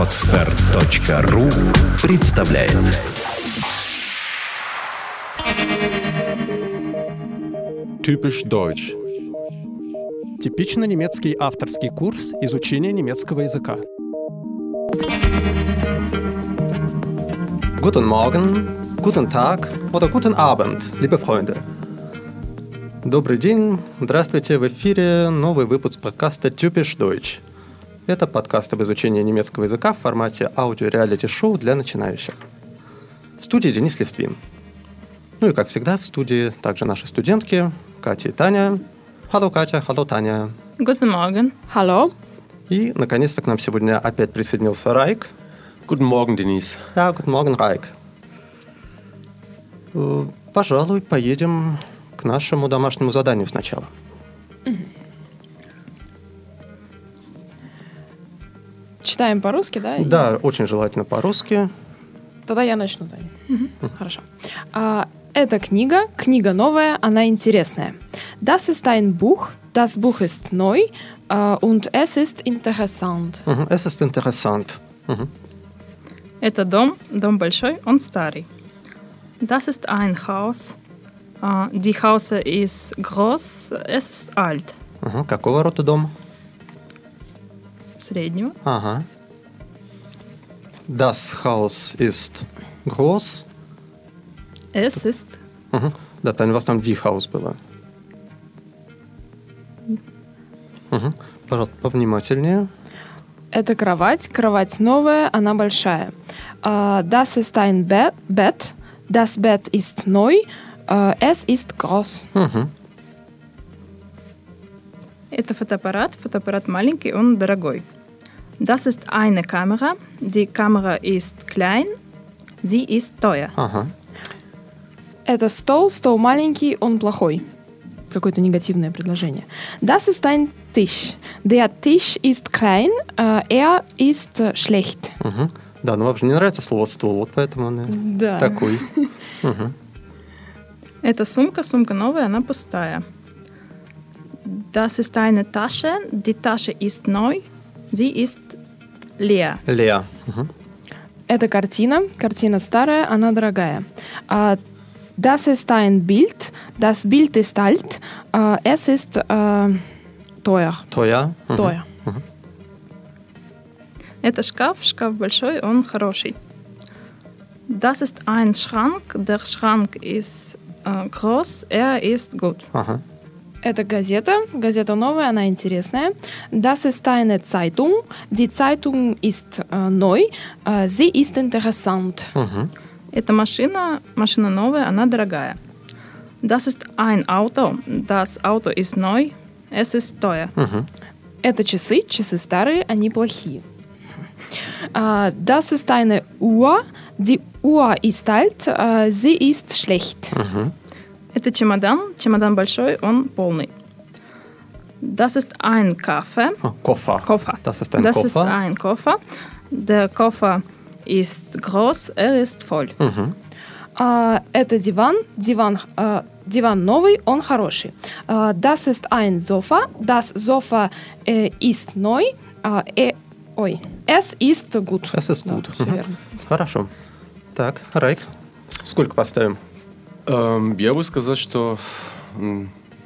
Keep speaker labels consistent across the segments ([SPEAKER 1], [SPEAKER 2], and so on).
[SPEAKER 1] Отстар.ру представляет
[SPEAKER 2] Typisch Deutsch.
[SPEAKER 3] Типично немецкий авторский курс изучения немецкого языка. Guten Morgen, guten Tag oder guten Abend, liebe Freunde. Добрый день, здравствуйте, в эфире новый выпуск подкаста Typisch Deutsch. Это подкаст об изучении немецкого языка в формате аудио-реалити-шоу для начинающих. В студии Денис Листвин. Ну и, как всегда, в студии также наши студентки Катя и Таня. Hallo Катя, hallo Таня.
[SPEAKER 4] Guten Morgen.
[SPEAKER 5] Hallo.
[SPEAKER 3] И, наконец-то, к нам сегодня опять присоединился Райк.
[SPEAKER 2] Guten Morgen, Denise.
[SPEAKER 3] Ja, guten Morgen, Райк. Э, Пожалуй, поедем к нашему домашнему заданию сначала.
[SPEAKER 5] Читаем по-русски, да? И-
[SPEAKER 3] Да, очень желательно по-русски.
[SPEAKER 5] Тогда я начну, Таня. Хорошо. А, эта книга, книга новая, она интересная. Das ist ein Buch, das Buch ist neu äh, und es ist interessant.
[SPEAKER 3] Мгм, Es ist interessant. Мгм.
[SPEAKER 4] Это дом, дом большой, он старый. Das ist ein Haus. Äh, Die Haus ist groß, es ist alt.
[SPEAKER 3] Ага, Какого рода дом?
[SPEAKER 4] Среднего.
[SPEAKER 3] Ага. Das Haus ist groß.
[SPEAKER 4] Es ist
[SPEAKER 3] Мгм. Да, Таня, у вас там die Haus было. Мгм. Пожалуйста, повнимательнее.
[SPEAKER 5] Это кровать, кровать новая, она большая. Äh, das ist ein Bett, das Bett ist neu, äh, es ist groß.
[SPEAKER 3] Мгм.
[SPEAKER 4] Это фотоаппарат. Фотоаппарат маленький, он дорогой. Das ist eine Kamera. Die Kamera ist klein. Sie ist teuer.
[SPEAKER 3] Ага.
[SPEAKER 5] Это стол, стол маленький, он плохой. Какое-то негативное предложение. Das ist ein Tisch. Der Tisch ist klein, äh, er ist äh, schlecht.
[SPEAKER 3] Мгм. Да, ну вам же не нравится слово стол, вот поэтому он
[SPEAKER 5] Да.
[SPEAKER 3] такой.
[SPEAKER 4] Это сумка, сумка новая, она пустая. Das ist eine Tasche. Die Tasche ist neu. Sie ist leer.
[SPEAKER 3] Леа. Мгм.
[SPEAKER 5] Это картина. Картина старая, она дорогая. А, das ist ein Bild. Das Bild ist alt. Äh, es ist äh, teuer.
[SPEAKER 3] Твоя. Мгм.
[SPEAKER 5] Teuer.
[SPEAKER 4] Это шкаф, шкаф большой, он хороший. Das ist ein Schrank. Der Schrank ist äh, groß. Er ist gut.
[SPEAKER 3] Ага.
[SPEAKER 5] Это газета. Газета новая, она интересная. Das ist eine Zeitung. Die Zeitung ist äh, neu. Äh, sie ist interessant.
[SPEAKER 3] Мгм.
[SPEAKER 4] Это машина, машина новая, она дорогая. Das ist ein Auto. Das Auto ist neu. Es ist teuer.
[SPEAKER 3] Мгм.
[SPEAKER 5] Это часы. Часы старые, они плохие. Äh, das ist eine Uhr. Die Uhr ist alt. Äh, sie ist schlecht.
[SPEAKER 3] Мгм.
[SPEAKER 4] Это чемодан. Чемодан большой, он полный. Das ist ein Kaffee.
[SPEAKER 3] А, Кофа.
[SPEAKER 4] Koffer.
[SPEAKER 3] Das ist ein
[SPEAKER 4] das ist
[SPEAKER 3] Koffer.
[SPEAKER 4] ein Koffer. Der Koffer ist groß, er ist voll.
[SPEAKER 3] Мгм.
[SPEAKER 5] А, это диван. Диван, а, диван новый, он хороший. А, das ist ein Sofa. Das Sofa äh, ist neu. А, э, ой, es ist gut.
[SPEAKER 3] Es ist
[SPEAKER 5] Да,
[SPEAKER 3] gut. Мгм.
[SPEAKER 5] верно.
[SPEAKER 3] Хорошо. Так, Райк, сколько поставим?
[SPEAKER 2] Эм, я бы сказал, что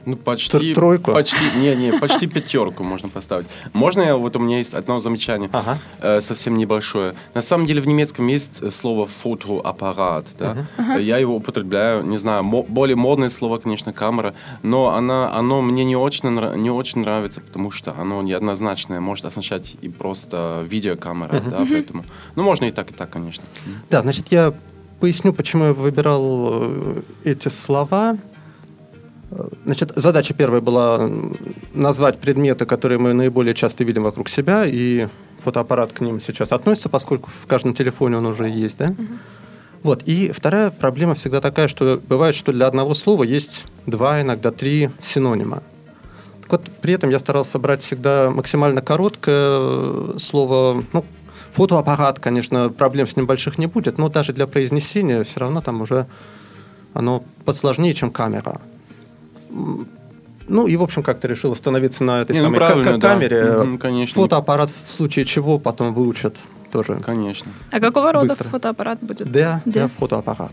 [SPEAKER 2] ну, почти...
[SPEAKER 3] Тр- тройку?
[SPEAKER 2] Почти, не, не, почти пятерку можно поставить. Можно я, вот у меня есть одно замечание,
[SPEAKER 3] Ага.
[SPEAKER 2] э, совсем небольшое. На самом деле в немецком есть э, слово фотоаппарат, да? Э, Я его употребляю, не знаю, мо- более модное слово, конечно, камера, но она, оно мне не очень, не очень нравится, потому что оно неоднозначное, может означать и просто видеокамера, да, поэтому... Ну, можно и так, и так, конечно.
[SPEAKER 3] Да, значит, я поясню, почему я выбирал э, эти слова. Значит, задача первая была назвать предметы, которые мы наиболее часто видим вокруг себя, и фотоаппарат к ним сейчас относится, поскольку в каждом телефоне он уже есть, да? Вот. И вторая проблема всегда такая, что бывает, что для одного слова есть два, иногда три синонима. Так вот, при этом я старался брать всегда максимально короткое э, слово, ну, фотоаппарат, конечно, проблем с ним больших не будет, но даже для произнесения все равно там уже оно подсложнее, чем камера. Ну и, в общем, как-то решил остановиться на этой
[SPEAKER 2] Не, ну,
[SPEAKER 3] самой ка-
[SPEAKER 2] правильно,
[SPEAKER 3] ка-
[SPEAKER 2] да.
[SPEAKER 3] камере.
[SPEAKER 2] Мгм, конечно.
[SPEAKER 3] Фотоаппарат в случае чего потом выучат тоже.
[SPEAKER 2] Конечно.
[SPEAKER 4] А какого рода
[SPEAKER 3] Быстро.
[SPEAKER 4] фотоаппарат будет?
[SPEAKER 3] Der,
[SPEAKER 4] Der.
[SPEAKER 3] der фотоаппарат.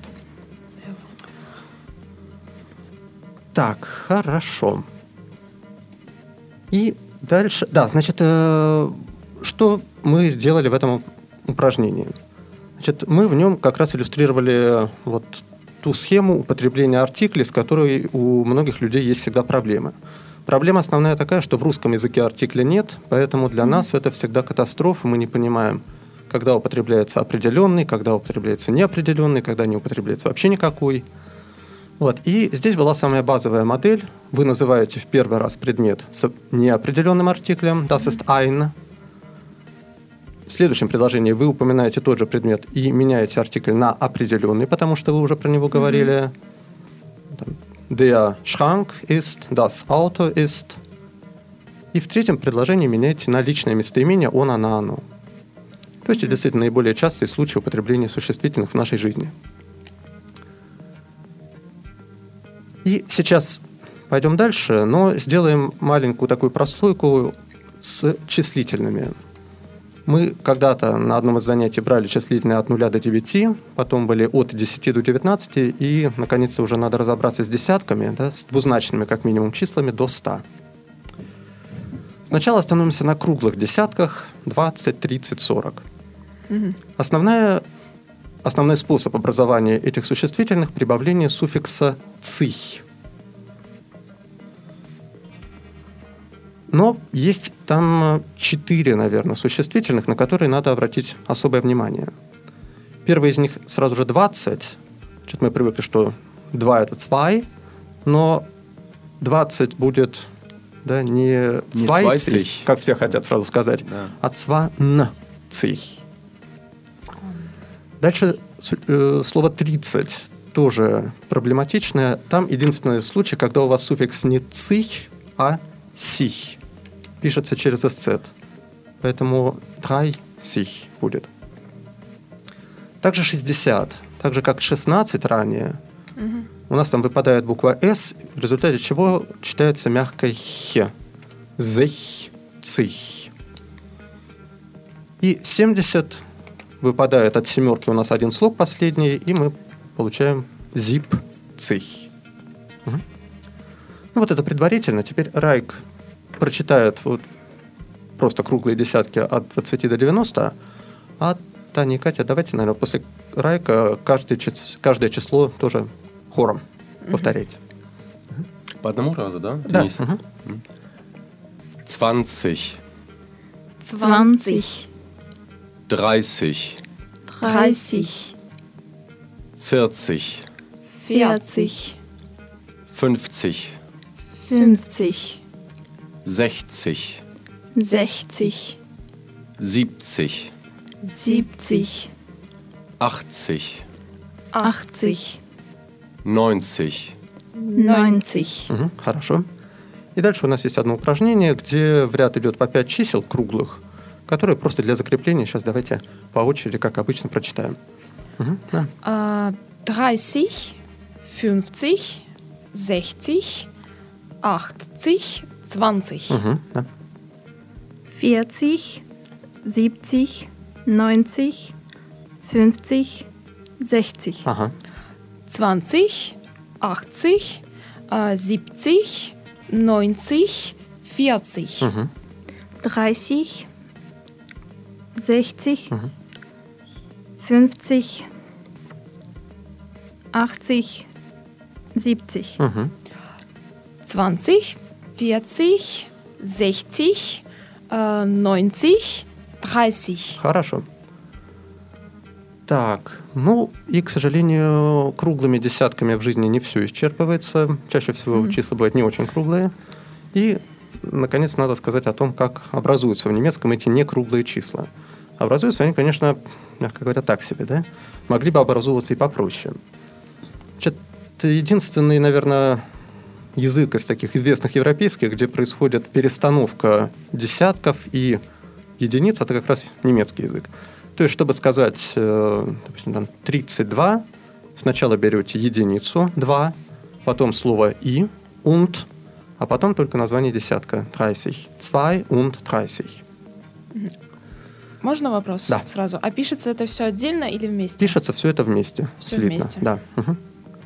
[SPEAKER 3] Так, хорошо. И дальше... Да, значит, э, что мы сделали в этом упражнении? Значит, мы в нем как раз иллюстрировали вот ту схему употребления артиклей, с которой у многих людей есть всегда проблемы. Проблема основная такая, что в русском языке артикля нет, поэтому для нас это всегда катастрофа, мы не понимаем, когда употребляется определенный, когда употребляется неопределенный, когда не употребляется вообще никакой. Вот. И здесь была самая базовая модель. Вы называете в первый раз предмет с неопределенным артиклем, das ist ein. В следующем предложении вы упоминаете тот же предмет и меняете артикль на определенный, потому что вы уже про него говорили. Там, Der Schrank ist, das Auto ist. И в третьем предложении меняете на личное местоимение он, она, оно. То есть это действительно наиболее частый случай употребления существительных в нашей жизни. И сейчас пойдем дальше, но сделаем маленькую такую прослойку с числительными. Мы когда-то на одном из занятий брали числительные от 0 до 9, потом были от 10 до 19, и, наконец-то, уже надо разобраться с десятками, да, с двузначными, как минимум, числами до 100. Сначала остановимся на круглых десятках 20, 30, 40. Основная, основной способ образования этих существительных – прибавление суффикса «цих». Но есть там четыре, наверное, существительных, на которые надо обратить особое внимание. Первый из них сразу же 20. Что-то мы привыкли, что 2 – это zwei, но 20 будет да, не
[SPEAKER 2] zweizig.
[SPEAKER 3] как все хотят сразу сказать,
[SPEAKER 2] Да.
[SPEAKER 3] а zwanzig. Дальше э, слово 30 тоже проблематичное. Там единственный случай, когда у вас суффикс не цих, а сих. Пишется через сц. Поэтому сих будет. Также 60. Так же, как 16 ранее, у нас там выпадает буква «С», в результате чего читается мягкое «х». Зых, цих. И 70 выпадает от семерки у нас один слог последний, и мы получаем зип, цих. Мгм. Ну вот это предварительно. Теперь Райк прочитает вот просто круглые десятки от 20 до 90, а Таня и Катя, давайте, наверное, после Райка каждое, каждое число тоже хором повторяйте.
[SPEAKER 2] По одному разу, да?
[SPEAKER 3] Да.
[SPEAKER 2] Денис?
[SPEAKER 3] мгм.
[SPEAKER 2] 20,
[SPEAKER 4] 20,
[SPEAKER 2] 30,
[SPEAKER 5] 30,
[SPEAKER 2] 40,
[SPEAKER 5] 40,
[SPEAKER 2] 50,
[SPEAKER 5] 50,
[SPEAKER 2] 60,
[SPEAKER 5] 60,
[SPEAKER 2] 70,
[SPEAKER 5] 70,
[SPEAKER 2] 80,
[SPEAKER 5] 80,
[SPEAKER 2] 90,
[SPEAKER 5] 90.
[SPEAKER 3] Мгм, Хорошо. И дальше у нас есть одно упражнение, где в ряд идет по 5 чисел круглых, которые просто для закрепления сейчас давайте по очереди, как обычно, прочитаем. Мгм, да.
[SPEAKER 5] Äh, 30, 50, 60, 80, 20.
[SPEAKER 3] Мгм, да.
[SPEAKER 4] 40, 70, 90, 50, 60.
[SPEAKER 3] Ага.
[SPEAKER 5] 20, 80, äh, 70, 90, 40.
[SPEAKER 3] Мгм.
[SPEAKER 4] 30, 60,
[SPEAKER 3] Mhm.
[SPEAKER 4] 50, 80, 70.
[SPEAKER 3] Мгм.
[SPEAKER 5] 20, 40, 60, äh, 90, 30.
[SPEAKER 3] Хорошо. Так, ну и, к сожалению, круглыми десятками в жизни не все исчерпывается. Чаще всего числа бывают не очень круглые. И, наконец, надо сказать о том, как образуются в немецком эти некруглые числа. Образуются они, конечно, мягко говоря, так себе, да? Могли бы образовываться и попроще. Значит, единственный, наверное, язык из таких известных европейских, где происходит перестановка десятков и единиц, это как раз немецкий язык. То есть, чтобы сказать, э, допустим, там 32, сначала берете единицу 2, потом слово и, und, а потом только название десятка 30. 2 und 30.
[SPEAKER 5] можно вопрос
[SPEAKER 3] Да.
[SPEAKER 5] сразу? А пишется это все отдельно или вместе?
[SPEAKER 3] Пишется все это вместе,
[SPEAKER 5] Всё
[SPEAKER 3] слитно.
[SPEAKER 5] вместе.
[SPEAKER 3] Да. мгм.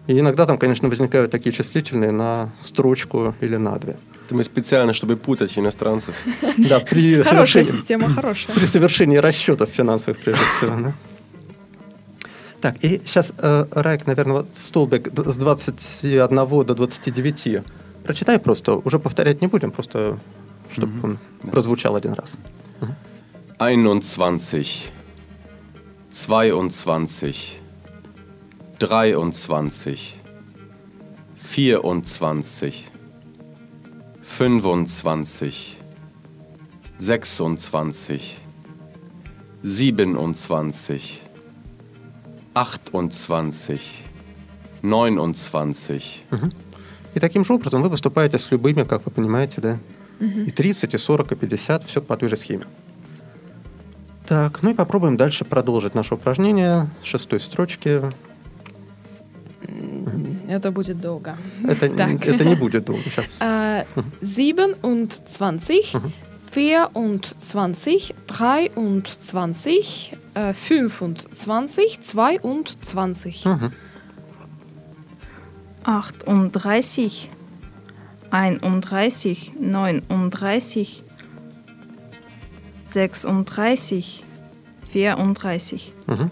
[SPEAKER 3] И иногда там, конечно, возникают такие числительные на строчку или на две.
[SPEAKER 2] Это мы специально, чтобы путать иностранцев.
[SPEAKER 3] Да, при
[SPEAKER 5] Хорошая
[SPEAKER 3] совершении,
[SPEAKER 5] система, хорошая.
[SPEAKER 3] при совершении расчетов финансовых, прежде всего. да. Так, и сейчас, э, Райк, наверное, вот столбик с 21 до 29. Прочитай просто, уже повторять не будем, просто чтобы он прозвучал один раз.
[SPEAKER 2] 21, 22, 23, 24, 25, 26, 27, 28, 29,
[SPEAKER 3] И таким же образом вы выступаете с любыми, как вы понимаете, да? И 30, и 40, и 50, все по той же схеме. Так, ну и попробуем дальше продолжить наше упражнение с шестой строчки.
[SPEAKER 5] Это будет долго.
[SPEAKER 3] Это,
[SPEAKER 5] Так.
[SPEAKER 3] это не будет долго сейчас.
[SPEAKER 5] Äh, 27, 24, 23, äh, 25, 22.
[SPEAKER 3] Мгм.
[SPEAKER 4] 38, 31, 39, 36, 34,
[SPEAKER 3] Мгм.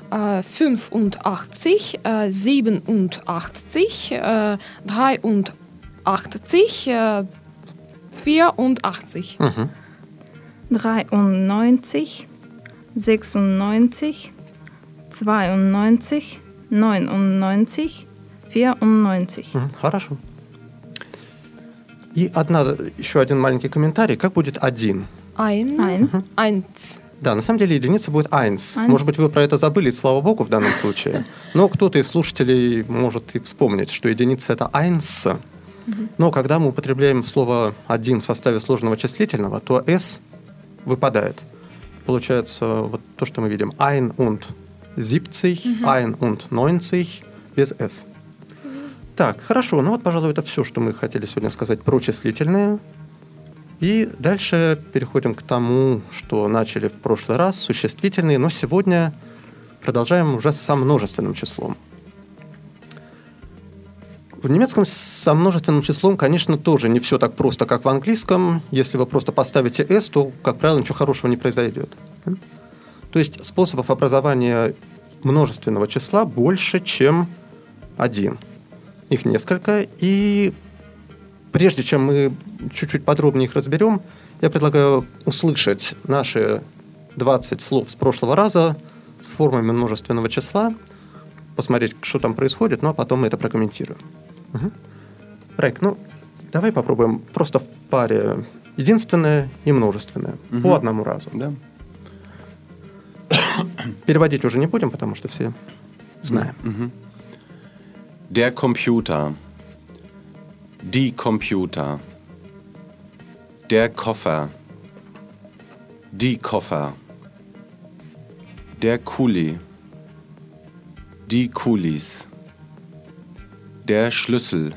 [SPEAKER 5] äh, 85, äh, 87, äh, 83, äh, 84.
[SPEAKER 3] Мгм.
[SPEAKER 4] 93, 96, 92, 99, 94.
[SPEAKER 3] Мгм. Хорошо. И одна, еще один маленький комментарий. Как будет один?
[SPEAKER 5] Ein,
[SPEAKER 4] Ein,
[SPEAKER 5] eins.
[SPEAKER 3] Да, на самом деле единица будет eins.
[SPEAKER 4] Eins.
[SPEAKER 3] Может быть, вы про это забыли, слава богу, в данном случае. Но кто-то из слушателей может и вспомнить, что единица – это eins. Но когда мы употребляем слово «один» в составе сложного числительного, то «s» выпадает. Получается вот то, что мы видим. «Ein und siebzig», «ein und neunzig» без «s». Так, хорошо. Ну вот, пожалуй, это все, что мы хотели сегодня сказать про числительные. И дальше переходим к тому, что начали в прошлый раз, существительные, но сегодня продолжаем уже со множественным числом. В немецком со множественным числом, конечно, тоже не все так просто, как в английском. Если вы просто поставите s, то, как правило, ничего хорошего не произойдет. То есть способов образования множественного числа больше, чем один. Их несколько. И прежде чем мы чуть-чуть подробнее их разберем, я предлагаю услышать наши 20 слов с прошлого раза с формами множественного числа, посмотреть, что там происходит, ну а потом мы это прокомментируем. Мгм. Райк, ну давай попробуем просто в паре единственное и множественное
[SPEAKER 2] Мгм.
[SPEAKER 3] по одному разу.
[SPEAKER 2] Да?
[SPEAKER 3] Переводить уже не будем, потому что все знаем.
[SPEAKER 2] Mhm. Der Computer. Die Computer. Der Koffer. Die Koffer. Der Kuli. Die Kulis. Der Schlüssel.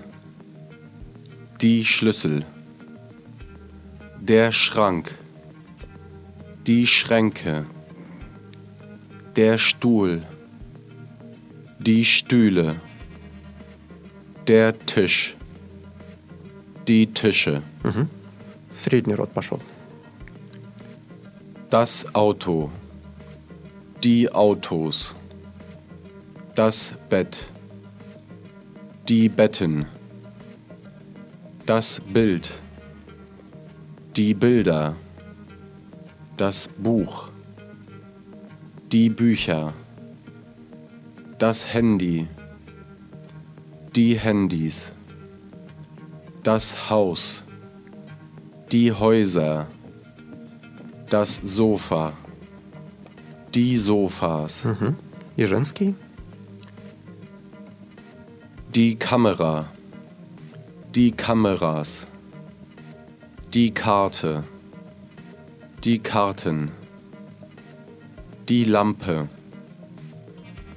[SPEAKER 2] Die Schlüssel. Der Schrank. Die Schränke. Der Stuhl. Die Stühle. Der Tisch Die Tische.
[SPEAKER 3] Мгм. Средний род пошел.
[SPEAKER 2] Das Auto. Die Autos. Das Bett. Die Betten. Das Bild. Die Bilder. Das Buch. Die Bücher. Das Handy. Die Handys. das Haus, die Häuser, das Sofa, die Sofas.
[SPEAKER 3] Mhm. Jerzynski?
[SPEAKER 2] Die Kamera, die Kameras, die Karte, die Karten, die Lampe,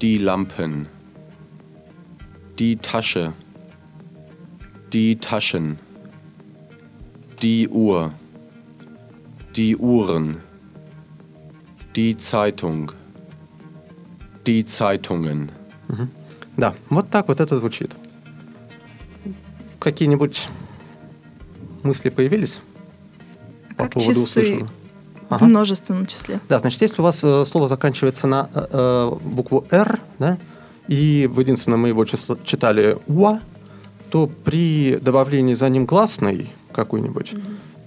[SPEAKER 2] die Lampen, die Tasche. Die Taschen. Die Uhr. Die Uhren. Die Zeitung. Die Zeitungen.
[SPEAKER 3] Да, вот так вот это звучит. Какие-нибудь мысли появились по
[SPEAKER 4] Как
[SPEAKER 3] поводу
[SPEAKER 4] часы
[SPEAKER 3] услышанного?
[SPEAKER 4] в
[SPEAKER 3] Ага.
[SPEAKER 4] множественном числе.
[SPEAKER 3] Да, значит, если у вас э, слово заканчивается на э, э, букву «р», да, и в единственном мы его число- читали «уа», то при добавлении за ним гласной какой-нибудь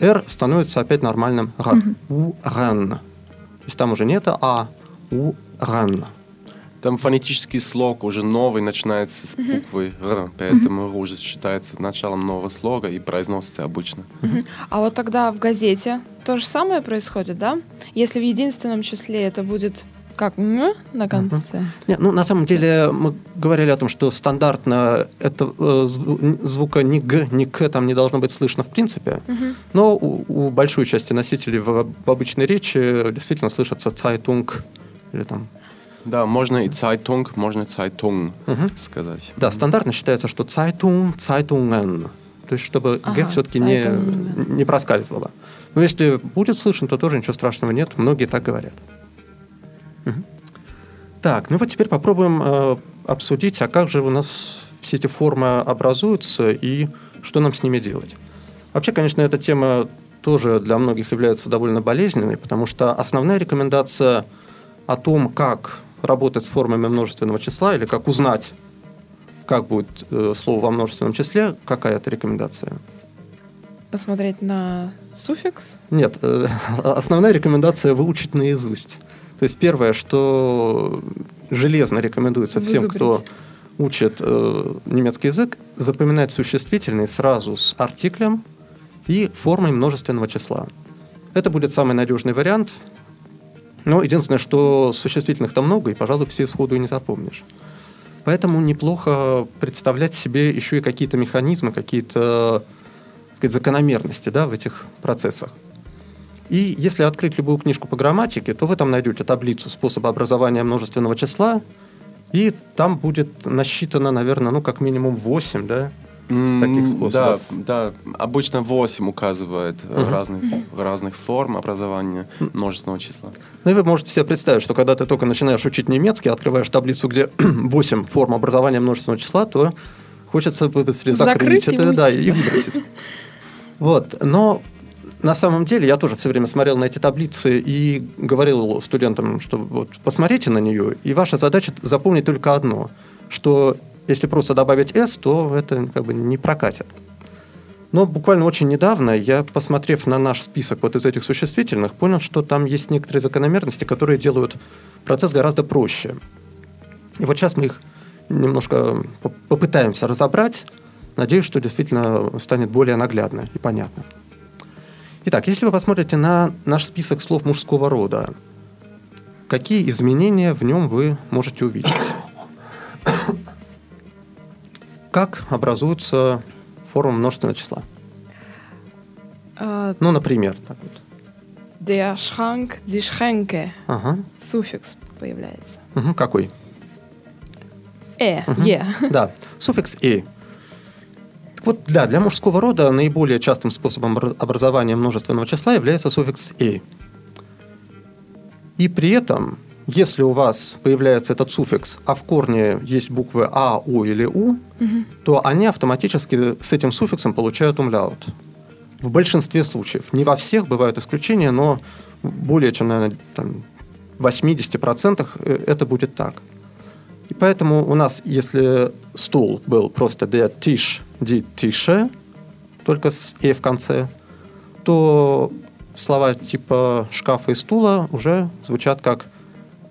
[SPEAKER 3] «р» становится опять нормальным «р». «У-ран». То есть там уже не это «а», «у-ран».
[SPEAKER 2] Там фонетический слог уже новый начинается с буквы Р, поэтому Р уже считается началом нового слога и произносится обычно.
[SPEAKER 5] А вот тогда в газете то же самое происходит, да? Если в единственном числе это будет как «м» на конце.
[SPEAKER 3] Не, ну, на самом деле, мы говорили о том, что стандартно это э, зву- звука ни «г», ни «к» там не должно быть слышно в принципе. Но у, у большой части носителей в, в обычной речи действительно слышится «Zeitung» или там...
[SPEAKER 2] Да, можно и Zeitung, можно Zeitung
[SPEAKER 3] Мгм.
[SPEAKER 2] сказать.
[SPEAKER 3] Да, стандартно считается, что «Zeitung», «Zeitungen». То есть, чтобы «г»
[SPEAKER 5] Ага,
[SPEAKER 3] все-таки не, не проскальзывало. Но если будет слышно, то тоже ничего страшного нет. Многие так говорят. Так, ну вот теперь попробуем э, обсудить, а как же у нас все эти формы образуются и что нам с ними делать. Вообще, конечно, эта тема тоже для многих является довольно болезненной, потому что основная рекомендация о том, как работать с формами множественного числа или как узнать, как будет э, слово во множественном числе, какая это рекомендация?
[SPEAKER 5] Посмотреть на суффикс.
[SPEAKER 3] Нет, э, основная рекомендация выучить наизусть. То есть первое, что железно рекомендуется всем, кто
[SPEAKER 5] Вызубрить.
[SPEAKER 3] учит э, немецкий язык, запоминать существительные сразу с артиклем и формой множественного числа. Это будет самый надежный вариант. Но единственное, что существительных там много, и, пожалуй, все сходу и не запомнишь. Поэтому неплохо представлять себе еще и какие-то механизмы, какие-то сказать, закономерности да, в этих процессах. И если открыть любую книжку по грамматике, то вы там найдете таблицу способа образования множественного числа, и там будет насчитано, наверное, ну, как минимум 8, да? Таких способов.
[SPEAKER 2] Да, да, обычно 8 указывает
[SPEAKER 3] Мгм.
[SPEAKER 2] разных, разных форм образования множественного числа.
[SPEAKER 3] Ну и вы можете себе представить, что когда ты только начинаешь учить немецкий, открываешь таблицу, где 8 форм образования множественного числа, то хочется быстрее закрыть
[SPEAKER 5] Закрыть и
[SPEAKER 3] это да,
[SPEAKER 5] уйти.
[SPEAKER 3] и выбросить. Вот. Но на самом деле я тоже все время смотрел на эти таблицы и говорил студентам, что вот посмотрите на нее, и ваша задача запомнить только одно, что если просто добавить S, то это как бы не прокатит. Но буквально очень недавно я, посмотрев на наш список вот из этих существительных, понял, что там есть некоторые закономерности, которые делают процесс гораздо проще. И вот сейчас мы их немножко по- попытаемся разобрать. Надеюсь, что действительно станет более наглядно и понятно. Итак, если вы посмотрите на наш список слов мужского рода, какие изменения в нем вы можете увидеть? Как образуются формы множественного числа?
[SPEAKER 5] Э,
[SPEAKER 3] Ну, например, так вот.
[SPEAKER 5] Der Schrank, die Schränke.
[SPEAKER 3] Ага.
[SPEAKER 5] Суффикс появляется.
[SPEAKER 3] Мгм, Какой?
[SPEAKER 5] Э, е.
[SPEAKER 3] Да, суффикс «и». Вот, да, для мужского рода наиболее частым способом обра- образования множественного числа является суффикс «и». И при этом, если у вас появляется этот суффикс, а в корне есть буквы А, У или У, то они автоматически с этим суффиксом получают умляут. В большинстве случаев. Не во всех, бывают исключения, но более чем, наверное, там, 80% э, это будет так. И поэтому у нас, если стул был просто der Tisch, die Tische, только с «e» в конце, то слова типа шкафа и стула уже звучат как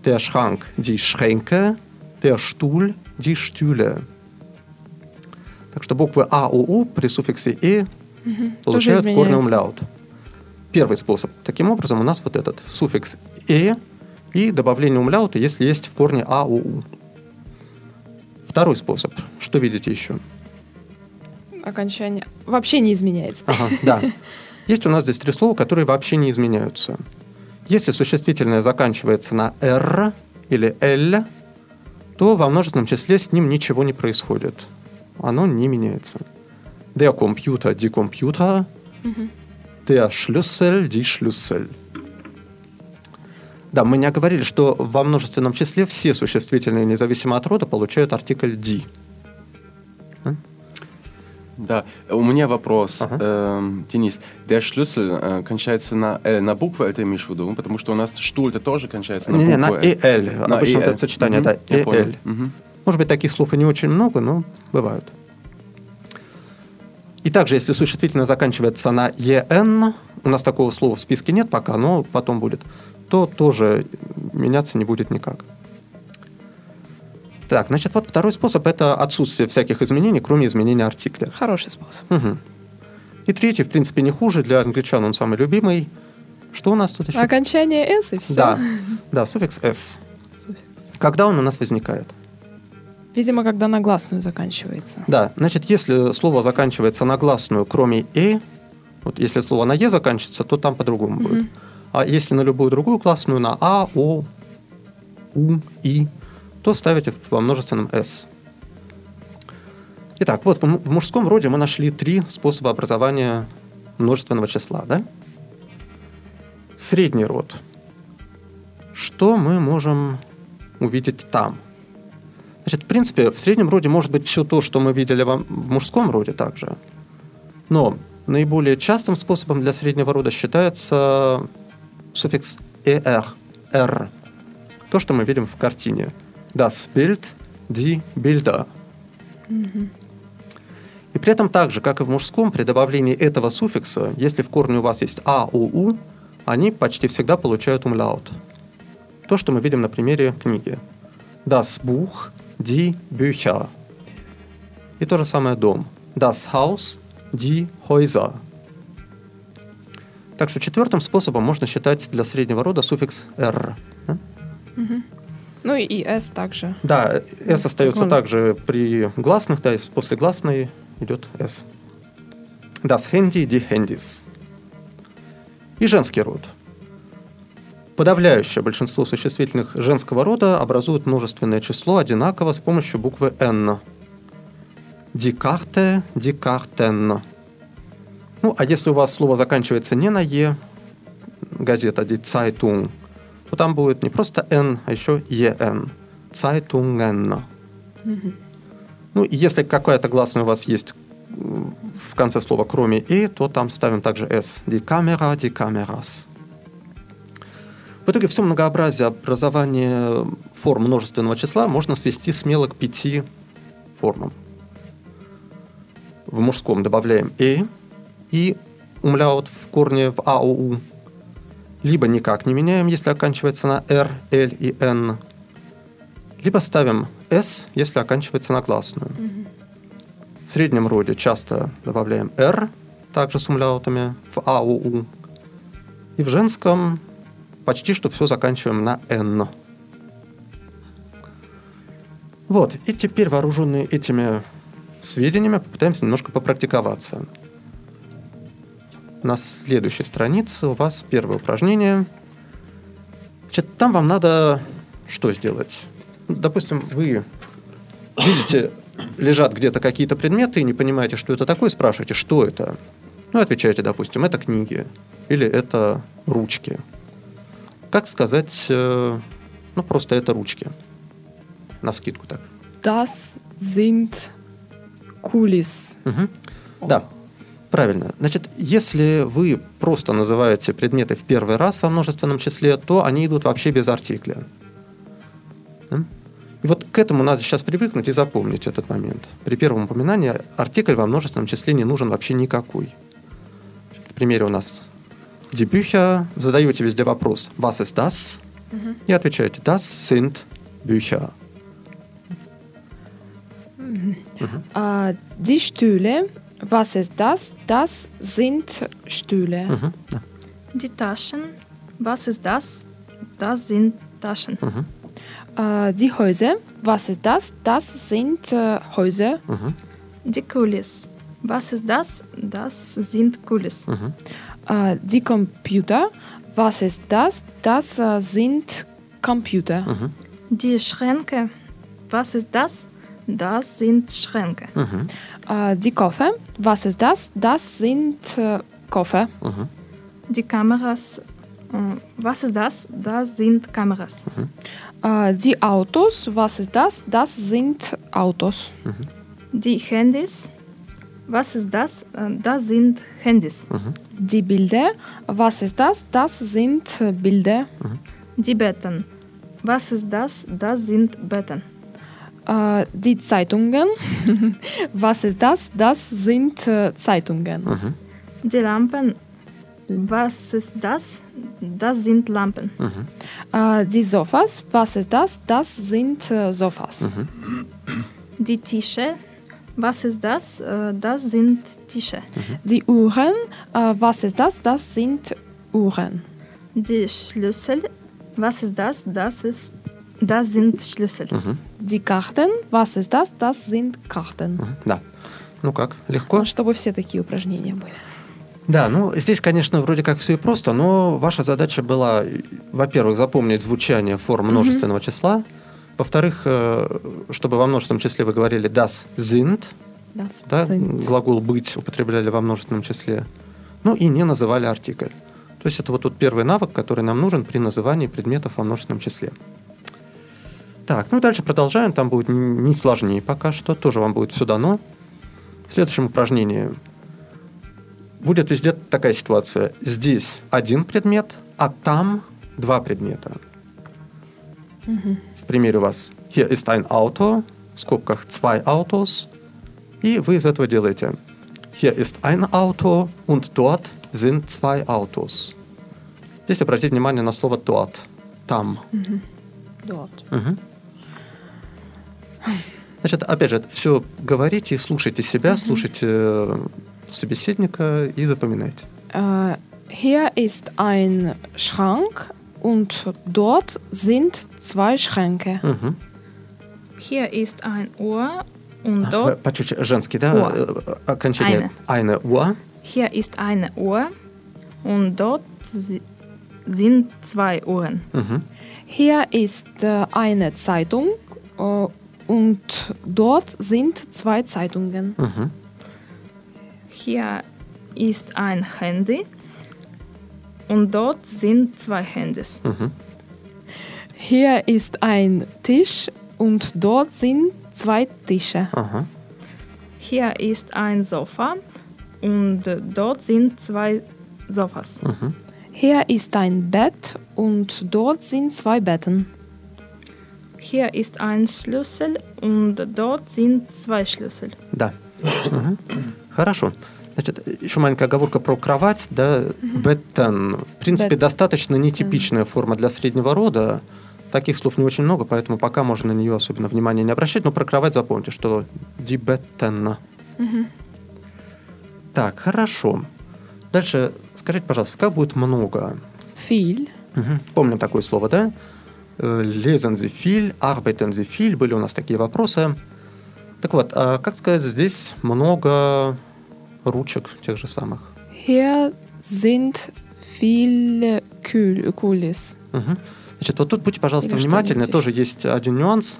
[SPEAKER 3] der Schrank, die Schränke, der Stuhl, die Stühle. Так что буквы А, О, У при суффиксе «и» получают в корне
[SPEAKER 5] изменяются.
[SPEAKER 3] умляут. Первый способ. Таким образом, у нас вот этот суффикс «э» и добавление умляута, если есть в корне А, О, У. Второй способ. Что видите еще?
[SPEAKER 5] Окончание вообще не изменяется.
[SPEAKER 3] Ага, да. Есть у нас здесь три слова, которые вообще не изменяются. Если существительное заканчивается на «р» или «л», то во множественном числе с ним ничего не происходит. Оно не меняется. Der Computer, die Computer. Der Schlüssel, die Schlüssel. Да, мы не оговорили, что во множественном числе все существительные, независимо от рода, получают артикль «die».
[SPEAKER 2] Да, у меня вопрос,
[SPEAKER 3] Ага.
[SPEAKER 2] эм, Денис. Der Schlüssel э, кончается на «л», на букву, это имеешь в виду? Потому что у нас штуль-то тоже кончается на
[SPEAKER 3] Не, не,
[SPEAKER 2] букву
[SPEAKER 3] на. «эль».
[SPEAKER 2] На
[SPEAKER 3] Обычно это сочетание, да,
[SPEAKER 2] я.
[SPEAKER 3] Может быть, таких слов и не очень много, но бывают. И также, если существительное заканчивается на «ен», у нас такого слова в списке нет пока, но потом будет, то тоже меняться не будет никак. Так, значит, вот второй способ – это отсутствие всяких изменений, кроме изменения артикля.
[SPEAKER 5] Хороший способ.
[SPEAKER 3] Мгм. И третий, в принципе, не хуже, для англичан он самый любимый. Что у нас тут еще?
[SPEAKER 5] Окончание «с» и все.
[SPEAKER 3] Да, да, суффикс «с». Когда он у нас возникает?
[SPEAKER 5] Видимо, когда на гласную заканчивается.
[SPEAKER 3] Да, значит, если слово заканчивается на гласную, кроме «э», вот если слово на «е» заканчивается, то там по-другому будет. А если на любую другую гласную, на «а», «о», «у», «и», то ставите во множественном «с». Итак, вот в мужском роде мы нашли три способа образования множественного числа, да? Средний род. Что мы можем увидеть там? Значит, в принципе, в среднем роде может быть все то, что мы видели в мужском роде также. Но наиболее частым способом для среднего рода считается суффикс «er», «r», то, что мы видим в картине. Das Bild, die Bilder. И при этом так же, как и в мужском, при добавлении этого суффикса, если в корне у вас есть «а», «у», «у», они почти всегда получают умляут. То, что мы видим на примере книги. Das Buch, die Bücher. И то же самое дом. Das Haus, die Häuser. Так что четвертым способом можно считать для среднего рода суффикс «r». да?
[SPEAKER 5] Ну и «с» также.
[SPEAKER 3] Да, «s» остается
[SPEAKER 5] Можно.
[SPEAKER 3] также при гласных, да, после гласной идет «s». Das Handy, die Handys. И женский род. Подавляющее большинство существительных женского рода образуют множественное число одинаково с помощью буквы «n». Die Karte, die Karten. Ну, а если у вас слово заканчивается не на «е», газета die Zeitung, то там будет не просто «н», а еще «ен». Zeitungen. Ну, и если какая-то гласная у вас есть в конце слова кроме «и», то там ставим также «с». Die Kamera, die Kameras. В итоге все многообразие образования форм множественного числа можно свести смело к пяти формам. В мужском добавляем «э» и умляут в корне в АОУ. Либо никак не меняем, если оканчивается на «р», «л» и «н». Либо ставим «с», если оканчивается на гласную. В среднем роде часто добавляем «р», также с умляутами в АОУ. И в женском почти что все заканчиваем на «н». Вот, и теперь, вооруженные этими сведениями, попытаемся немножко попрактиковаться. На следующей странице у вас первое упражнение. Значит, там вам надо что сделать? Допустим, вы видите, лежат где-то какие-то предметы и не понимаете, что это такое, спрашиваете, что это? Ну, отвечаете, допустим, это книги или это ручки. Как сказать, э, ну, просто это ручки. На вскидку так.
[SPEAKER 5] Das sind Kulis.
[SPEAKER 3] Мгм. Да, правильно. Значит, если вы просто называете предметы в первый раз во множественном числе, то они идут вообще без артикля. Да? И вот к этому надо сейчас привыкнуть и запомнить этот момент. При первом упоминании артикль во множественном числе не нужен вообще никакой. В примере у нас Bücher, задаете везде вопрос «Was ist das?» и отвечаете «Das sind Bücher».
[SPEAKER 5] Äh, die Stühle, Was ist das? Das sind Stühle.
[SPEAKER 3] Mhm. Ja.
[SPEAKER 4] Die Taschen. Was ist das? Das sind Taschen. Mhm.
[SPEAKER 5] Äh, die Häuser. Was ist das? Das sind äh, Häuser. Mhm.
[SPEAKER 4] Die Kulis. Was ist das? Das sind Kulis. Mhm.
[SPEAKER 5] Äh, die Computer. Was ist das? Das äh, sind Computer. Mhm.
[SPEAKER 4] Die Schränke. Was ist das? Das sind Schränke. Mhm.
[SPEAKER 5] Äh, die Koffer, was ist das? Das sind äh, Koffer.
[SPEAKER 4] Die Kameras, äh, was ist das? Das sind Kameras.
[SPEAKER 5] Äh, die Autos, was ist das? Das sind Autos.
[SPEAKER 4] Die Handys, was ist das? Das sind Handys.
[SPEAKER 5] Die Bilder, was ist das? Das sind Bilder.
[SPEAKER 4] Die Betten, was ist das? Das sind Betten.
[SPEAKER 5] Äh, die Zeitungen, was ist das? Das sind äh, Zeitungen.
[SPEAKER 4] Die Lampen, was ist das? Das sind Lampen.
[SPEAKER 5] Äh, die Sofas, was ist das? Das sind äh, Sofas.
[SPEAKER 4] Die Tische, was ist das? Äh, Das sind Tische.
[SPEAKER 5] Die Uhren, äh, was ist das? Das sind Uhren.
[SPEAKER 4] Die Schlüssel, was ist das? Das, ist, das sind Schlüssel.
[SPEAKER 5] Die Karten, was ist das? Das sind Karten.
[SPEAKER 3] Да. Ну как, легко?
[SPEAKER 5] Чтобы все такие упражнения были.
[SPEAKER 3] Да, ну здесь, конечно, вроде как все и просто, но ваша задача была, во-первых, запомнить звучание форм множественного числа, во-вторых, э, чтобы во множественном числе вы говорили das sind,
[SPEAKER 5] Das
[SPEAKER 3] да,
[SPEAKER 5] sind.
[SPEAKER 3] глагол быть употребляли во множественном числе, ну и не называли артикль. То есть это вот тут первый навык, который нам нужен при назывании предметов во множественном числе. Так, ну дальше продолжаем, там будет не сложнее пока что, тоже вам будет все дано. В следующем упражнении будет везде такая ситуация. Здесь один предмет, а там два предмета. В примере у вас hier ist ein Auto, в скобках zwei Autos, и вы из этого делаете hier ist ein Auto und dort sind zwei Autos. Здесь обратите внимание на слово dort, там.
[SPEAKER 5] Dort.
[SPEAKER 3] Мгм. Значит, опять же, все говорите и слушайте себя, слушайте э, собеседника и запоминайте.
[SPEAKER 5] Äh, hier ist ein Schrank und dort sind zwei Schränke.
[SPEAKER 3] Мгм.
[SPEAKER 4] Hier ist ein Uhr und
[SPEAKER 3] Э,
[SPEAKER 4] dort.
[SPEAKER 3] Почуть женский, да? Э, Окончание. Eine Uhr.
[SPEAKER 4] Hier ist eine Uhr und dort si- sind zwei Uhren.
[SPEAKER 3] Мгм.
[SPEAKER 5] Hier ist äh, eine Zeitung äh, und dort sind zwei Zeitungen.
[SPEAKER 3] Mhm.
[SPEAKER 4] Hier ist ein Handy und dort sind zwei Handys.
[SPEAKER 3] Mhm.
[SPEAKER 5] Hier ist ein Tisch und dort sind zwei Tische.
[SPEAKER 3] Aha.
[SPEAKER 4] Hier ist ein Sofa und dort sind zwei Sofas.
[SPEAKER 3] Mhm.
[SPEAKER 5] Hier ist ein Bett und dort sind zwei Betten.
[SPEAKER 4] Hier ist ein Schlüssel und dort sind zwei Schlüssel.
[SPEAKER 3] Да. Хорошо. Значит, еще маленькая оговорка про кровать, да, беттен. В принципе,
[SPEAKER 5] Бет-
[SPEAKER 3] достаточно нетипичная форма для среднего рода. Таких слов не очень много, поэтому пока можно на нее особенно внимания не обращать. Но про кровать запомните, что ди беттен. Так, хорошо. Дальше скажите, пожалуйста, как будет много?
[SPEAKER 5] Viel.
[SPEAKER 3] Мгм. Помним такое слово, да? Lesen Sie viel, arbeiten Sie viel. Были у нас такие вопросы. Так вот, а как сказать здесь много ручек тех же самых?
[SPEAKER 5] Hier sind viele Kulis.
[SPEAKER 3] Мгм. Значит, вот тут будьте, пожалуйста,
[SPEAKER 5] Или
[SPEAKER 3] внимательны. Тоже есть один нюанс.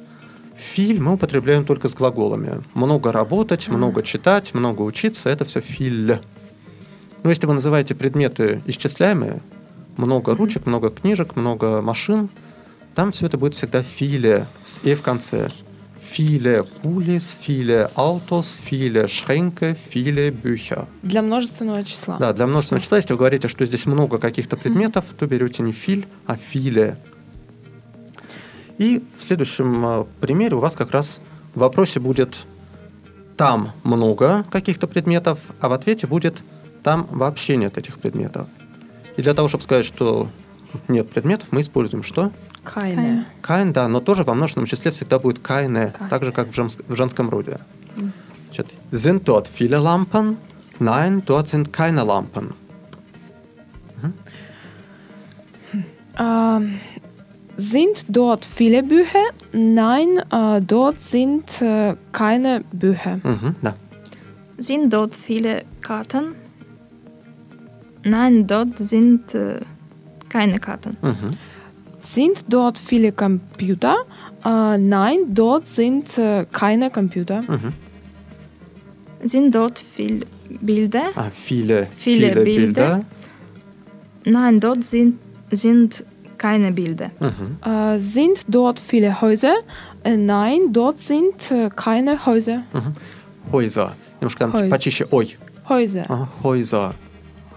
[SPEAKER 3] Филь мы употребляем только с глаголами. Много работать, много читать, много учиться – это все филь. Но если вы называете предметы исчисляемые, много ручек, много книжек, много машин, там все это будет всегда филе с «э» в конце. Филе кулис, филе аутос, филе шренке, филе бюхер.
[SPEAKER 5] Для множественного числа.
[SPEAKER 3] Да, для множественного числа, если вы говорите, что здесь много каких-то предметов, то берете не филь, а филе. И в следующем э, примере у вас как раз в вопросе будет там много каких-то предметов, а в ответе будет там вообще нет этих предметов. И для того, чтобы сказать, что нет предметов, мы используем что?
[SPEAKER 5] Keine.
[SPEAKER 3] Кайн, да, но тоже во множественном числе всегда будет кайне,
[SPEAKER 5] Keine.
[SPEAKER 3] так же, как в, жемс- в женском роде. Значит, sind dort viele Lampen? Nein, dort sind keine Lampen.
[SPEAKER 5] Ähm, sind dort viele Bücher? Nein, äh, dort sind äh, keine Bücher.
[SPEAKER 3] Мгм, да.
[SPEAKER 4] Sind dort viele Karten? Nein, dort sind äh, keine Karten.
[SPEAKER 3] Мгм.
[SPEAKER 5] Sind dort viele Computer? Äh, nein, dort sind äh, keine Computer.
[SPEAKER 3] Mhm.
[SPEAKER 4] Sind dort viel Bilder?
[SPEAKER 3] Ah, viele,
[SPEAKER 4] viele,
[SPEAKER 3] viele
[SPEAKER 4] Bilder. Bilder. Nein, dort sind, sind keine Bilder.
[SPEAKER 3] Mhm.
[SPEAKER 5] Äh, sind dort viele Häuser? Äh, nein, dort sind äh, keine Häuser.
[SPEAKER 3] Mhm.
[SPEAKER 5] Häuser. Häuser.
[SPEAKER 3] Häuser. Häuser.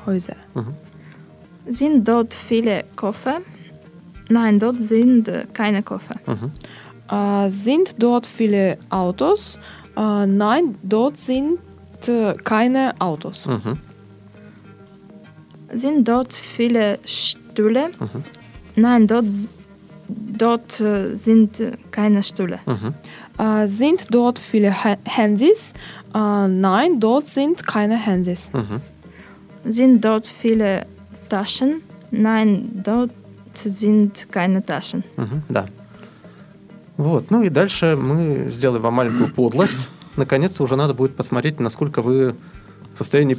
[SPEAKER 5] Häuser.
[SPEAKER 4] Sind dort viele Koffer? Nein, dort sind äh, keine Koffer.
[SPEAKER 3] Mhm.
[SPEAKER 5] Äh, sind dort viele Autos? Äh, nein, dort sind äh, keine Autos.
[SPEAKER 3] Mhm.
[SPEAKER 4] Sind dort viele Stühle? Mhm. Nein, dort, dort äh, sind äh, keine Stühle.
[SPEAKER 5] Mhm. sind dort viele ha Handys? nein, dort sind keine Handys.
[SPEAKER 3] Mhm.
[SPEAKER 4] Sind dort viele Taschen? Nein, dort sind keine Taschen.
[SPEAKER 3] Мгм, Да. Вот. Ну и дальше мы сделаем вам маленькую подлость. Наконец-то уже надо будет посмотреть, насколько вы в состоянии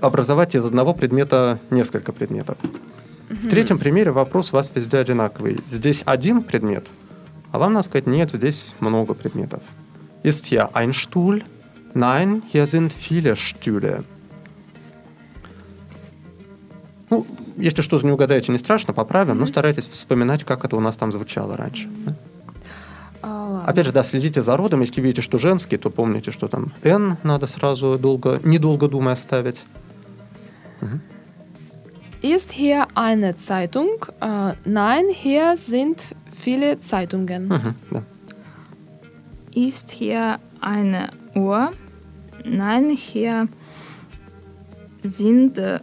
[SPEAKER 3] образовать из одного предмета несколько предметов. В третьем примере вопрос у вас везде одинаковый. Здесь один предмет, а вам надо сказать, нет, здесь много предметов. Ist hier ein Stuhl? Nein, hier sind viele Stühle. Ну, если что-то не угадаете, не страшно, поправим, но старайтесь вспоминать, как это у нас там звучало раньше. да?
[SPEAKER 5] А.
[SPEAKER 3] Опять же, да, следите за родом. Если видите, что женский, то помните, что там N надо сразу долго, недолго думая ставить.
[SPEAKER 5] Ist hier eine Zeitung? Äh, nein, hier sind viele Zeitungen.
[SPEAKER 3] Мгм, да.
[SPEAKER 4] Ist hier eine Uhr? Nein, hier sind äh,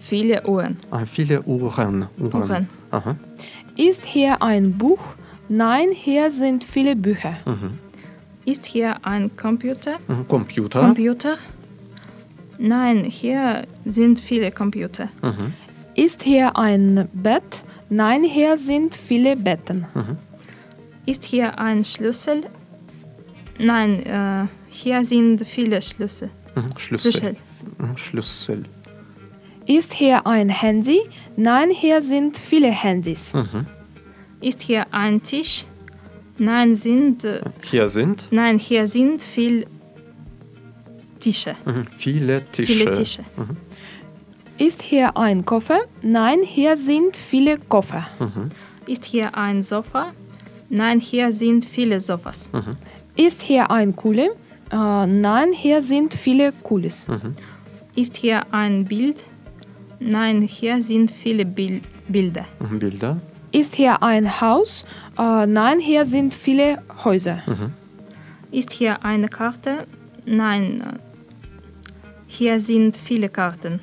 [SPEAKER 4] Viele Uhren.
[SPEAKER 3] Ah, viele Uhren. Uhren.
[SPEAKER 4] Uhren.
[SPEAKER 3] Aha.
[SPEAKER 5] Ist hier ein Buch? Nein, hier sind viele Bücher.
[SPEAKER 3] Mhm.
[SPEAKER 4] Ist hier ein Computer?
[SPEAKER 3] Mhm. Computer.
[SPEAKER 4] Computer. Nein, hier sind viele Computer.
[SPEAKER 3] Mhm.
[SPEAKER 5] Ist hier ein Bett? Nein, hier sind viele Betten. Mhm.
[SPEAKER 4] Ist hier ein Schlüssel? Nein, äh, hier sind viele Schlüssel.
[SPEAKER 3] Mhm, Schlüssel.
[SPEAKER 4] Schlüssel.
[SPEAKER 3] Mhm, Schlüssel.
[SPEAKER 5] Ist hier ein Handy? Nein, hier sind viele Handys.
[SPEAKER 3] Mhm.
[SPEAKER 4] Ist hier ein Tisch? Nein, sind. Äh,
[SPEAKER 3] hier sind?
[SPEAKER 4] Nein, hier sind viel Tische.
[SPEAKER 3] Mhm. Viele Tische.
[SPEAKER 4] Viele Tische. Mhm.
[SPEAKER 5] Ist hier ein Koffer? Nein, hier sind viele Koffer.
[SPEAKER 3] Mhm.
[SPEAKER 4] Ist hier ein Sofa? Nein, hier sind viele Sofas. Mhm.
[SPEAKER 5] Ist hier ein Kuhle? Uh, äh, nein, hier sind viele Kuhles. Mhm.
[SPEAKER 4] Ist hier ein Bild? Nein, hier sind viele Bil Bilder.
[SPEAKER 3] Mhm. Bilder.
[SPEAKER 5] Ist hier ein Haus? Äh, nein, hier sind viele Häuser.
[SPEAKER 4] Ist hier eine Karte? Nein, äh, hier sind viele Karten.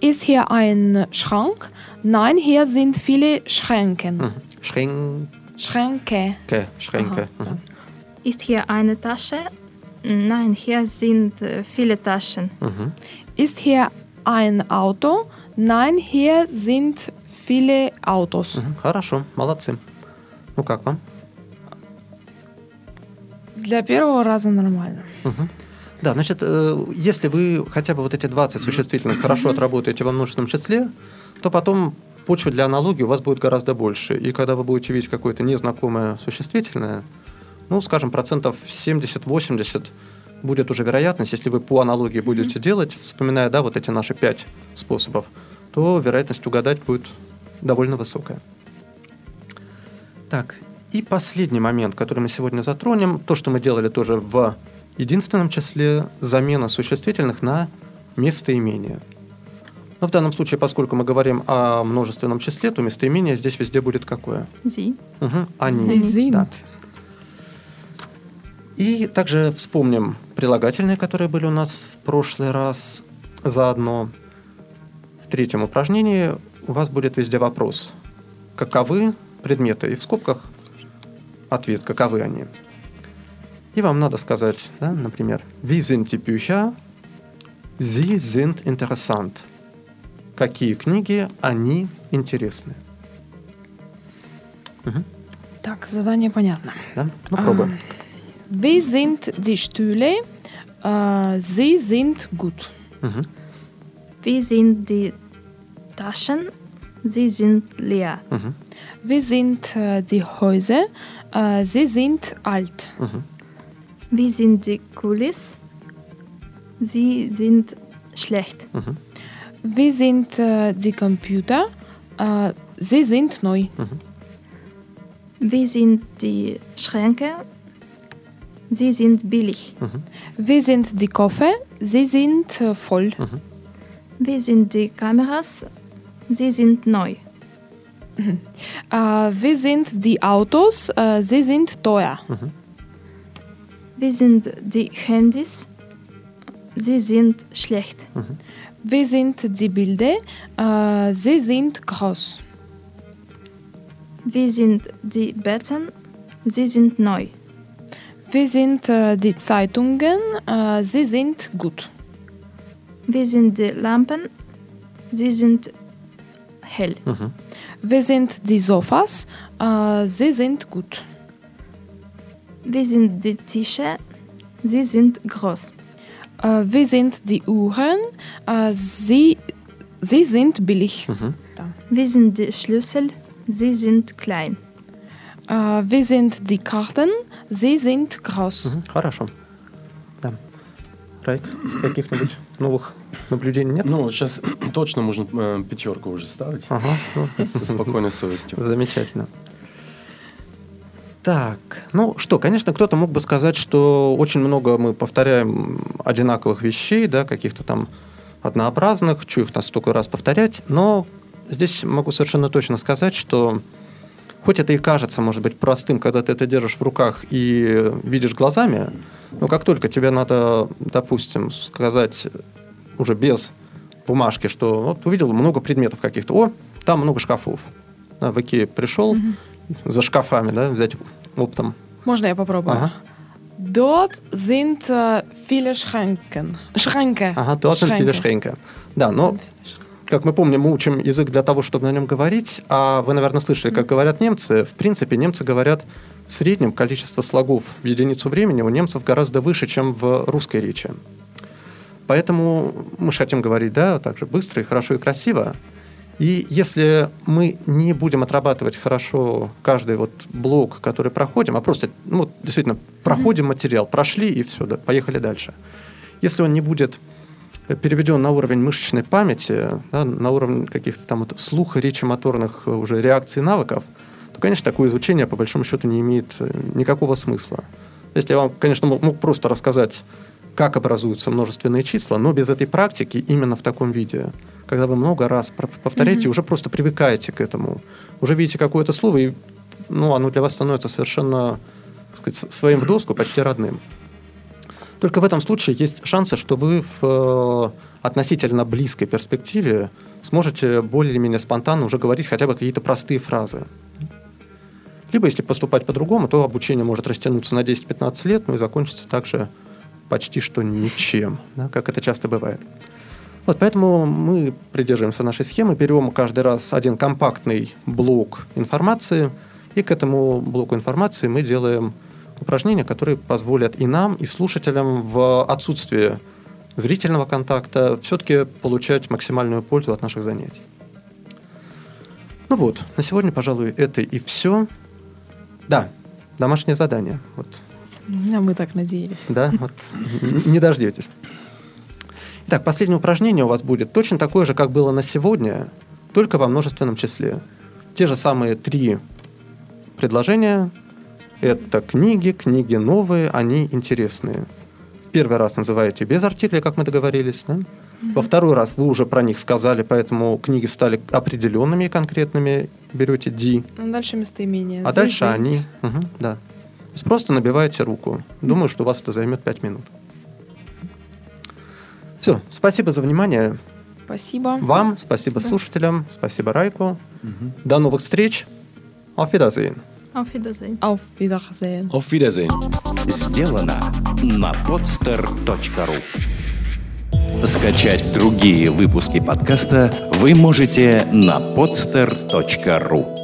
[SPEAKER 5] Ist hier ein Schrank? Nein, hier sind viele Schränken.
[SPEAKER 3] Mhm. Schränke.
[SPEAKER 5] Schränke.
[SPEAKER 3] Schränke.
[SPEAKER 5] Aha,
[SPEAKER 3] Mhm.
[SPEAKER 4] Ist hier eine Tasche? Nein, hier sind äh, viele Taschen.
[SPEAKER 5] Ist hier ein Auto? Nein, hier sind viele Autos.
[SPEAKER 3] Хорошо, молодцы. Ну как вам?
[SPEAKER 5] Для первого раза нормально.
[SPEAKER 3] Да, значит, э, если вы хотя бы вот эти 20 существительных хорошо отработаете во множественном числе, то потом почвы для аналогии у вас будет гораздо больше. И когда вы будете видеть какое-то незнакомое существительное, ну, скажем, процентов 70-80 будет уже вероятность, если вы по аналогии будете делать, вспоминая, да, вот эти наши пять способов, то вероятность угадать будет довольно высокая. Так, и последний момент, который мы сегодня затронем, то, что мы делали тоже в единственном числе, замена существительных на местоимение. Но в данном случае, поскольку мы говорим о множественном числе, то местоимение здесь везде будет какое?
[SPEAKER 4] Sie.
[SPEAKER 3] Мгм, Они.
[SPEAKER 5] Sind.
[SPEAKER 3] Да. И также вспомним прилагательные, которые были у нас в прошлый раз. заодно. В третьем упражнении у вас будет везде вопрос. Каковы предметы? И в скобках ответ, каковы они. И вам надо сказать, да, например, Wie sind die Bücher? Sie sind interessant. Какие книги, они интересны. Мгм.
[SPEAKER 5] Так, задание понятно.
[SPEAKER 3] Да? Ну, пробуем.
[SPEAKER 5] Wie sind die Stühle? Äh, sie sind gut.
[SPEAKER 3] Mhm.
[SPEAKER 4] Wie sind die Taschen? Sie sind leer.
[SPEAKER 3] Mhm.
[SPEAKER 5] Wie sind äh, die Häuser? Äh, sie sind alt.
[SPEAKER 3] Mhm.
[SPEAKER 4] Wie sind die Kulis? Sie sind schlecht.
[SPEAKER 3] Mhm.
[SPEAKER 5] Wie sind äh, die Computer? Äh, sie sind neu. Mhm.
[SPEAKER 4] Wie sind die Schränke? Sie sind billig.
[SPEAKER 5] Wie sind die Koffer? Sie sind äh, voll.
[SPEAKER 4] Wie sind die Kameras? Sie sind neu.
[SPEAKER 5] Äh, wie sind die Autos? Äh, sie sind teuer.
[SPEAKER 4] Wie sind die Handys? Sie sind schlecht.
[SPEAKER 5] Wie sind die Bilder? Äh, sie sind groß.
[SPEAKER 4] Wie sind die Betten? Sie sind neu.
[SPEAKER 5] Wie sind äh, die Zeitungen? Äh, sie sind gut.
[SPEAKER 4] Wie sind die Lampen? Sie sind hell.
[SPEAKER 5] Wie sind die Sofas? Äh, sie sind gut.
[SPEAKER 4] Wie sind die Tische? Sie sind groß.
[SPEAKER 5] Äh, wie sind die Uhren? Äh, sie, sie sind billig. Da.
[SPEAKER 4] Wie sind die Schlüssel? Sie sind klein.
[SPEAKER 5] Äh, wie sind die Karten? Sie sind groß.
[SPEAKER 3] Мгм. Хорошо. Да. Райк, каких-нибудь новых наблюдений нет?
[SPEAKER 2] Ну, сейчас точно можно э, пятерку уже ставить.
[SPEAKER 3] Ага, ну,
[SPEAKER 2] Со спокойной совестью.
[SPEAKER 3] Замечательно. Так, ну что, конечно, кто-то мог бы сказать, что очень много мы повторяем одинаковых вещей, да, каких-то там однообразных, что их нас столько раз повторять, но здесь могу совершенно точно сказать, что хоть это и кажется, может быть, простым, когда ты это держишь в руках и видишь глазами, но как только тебе надо, допустим, сказать уже без бумажки, что вот увидел много предметов каких-то, о, там много шкафов. Да, в Икеа пришел за шкафами, да, взять оптом.
[SPEAKER 5] Можно я попробую?
[SPEAKER 3] Ага.
[SPEAKER 5] Dort sind äh, viele Schränken. Schränke.
[SPEAKER 3] Ага, точно
[SPEAKER 5] Schränke.
[SPEAKER 3] Шренка. Да, но
[SPEAKER 5] Sind-
[SPEAKER 3] как мы помним, мы учим язык для того, чтобы на нем говорить, а вы, наверное, слышали, как говорят немцы. В принципе, немцы говорят в среднем количество слогов в единицу времени у немцев гораздо выше, чем в русской речи. Поэтому мы же хотим говорить, да, также быстро и хорошо и красиво. И если мы не будем отрабатывать хорошо каждый вот блок, который проходим, а просто, ну, действительно, проходим материал, прошли и все, да, поехали дальше. Если он не будет переведен на уровень мышечной памяти, да, на уровень каких-то там вот слуха, речи, моторных э, уже реакций, навыков, то, конечно, такое изучение, по большому счету, не имеет э, никакого смысла. Если я вам, конечно, мог, мог просто рассказать, как образуются множественные числа, но без этой практики именно в таком виде, когда вы много раз повторяете, уже просто привыкаете к этому, уже видите какое-то слово, и ну, оно для вас становится совершенно так сказать, своим в доску, почти родным. Только в этом случае есть шансы, что вы в э, относительно близкой перспективе сможете более или менее спонтанно уже говорить хотя бы какие-то простые фразы. Либо, если поступать по-другому, то обучение может растянуться на 10-15 лет, ну и закончиться также почти что ничем, да, как это часто бывает. Вот поэтому мы придерживаемся нашей схемы, берем каждый раз один компактный блок информации, и к этому блоку информации мы делаем упражнения, которые позволят и нам, и слушателям в отсутствии зрительного контакта все-таки получать максимальную пользу от наших занятий. Ну вот, на сегодня, пожалуй, это и все. Да, домашнее задание. Вот
[SPEAKER 5] А мы так надеялись.
[SPEAKER 3] да, вот не дождетесь. Итак, последнее упражнение у вас будет точно такое же, как было на сегодня, только во множественном числе. Те же самые три предложения. Это книги, книги новые, они интересные. В первый раз называете без артикля, как мы договорились. да? Во второй раз вы уже про них сказали, поэтому книги стали определенными и конкретными. Берете D.
[SPEAKER 5] Ну, дальше местоимение.
[SPEAKER 3] А
[SPEAKER 5] Sie
[SPEAKER 3] дальше они, Мгм, да. То есть просто набиваете руку. Думаю, что у вас это займет 5 минут. Все, спасибо за внимание.
[SPEAKER 5] Спасибо.
[SPEAKER 3] Вам, спасибо, слушателям, спасибо Райку. До новых встреч. Auf Wiedersehen.
[SPEAKER 4] Auf Wiedersehen.
[SPEAKER 5] Auf Wiedersehen.
[SPEAKER 2] Auf Wiedersehen.
[SPEAKER 1] Сделано на podster.ru Скачать другие выпуски подкаста вы можете на podster.ru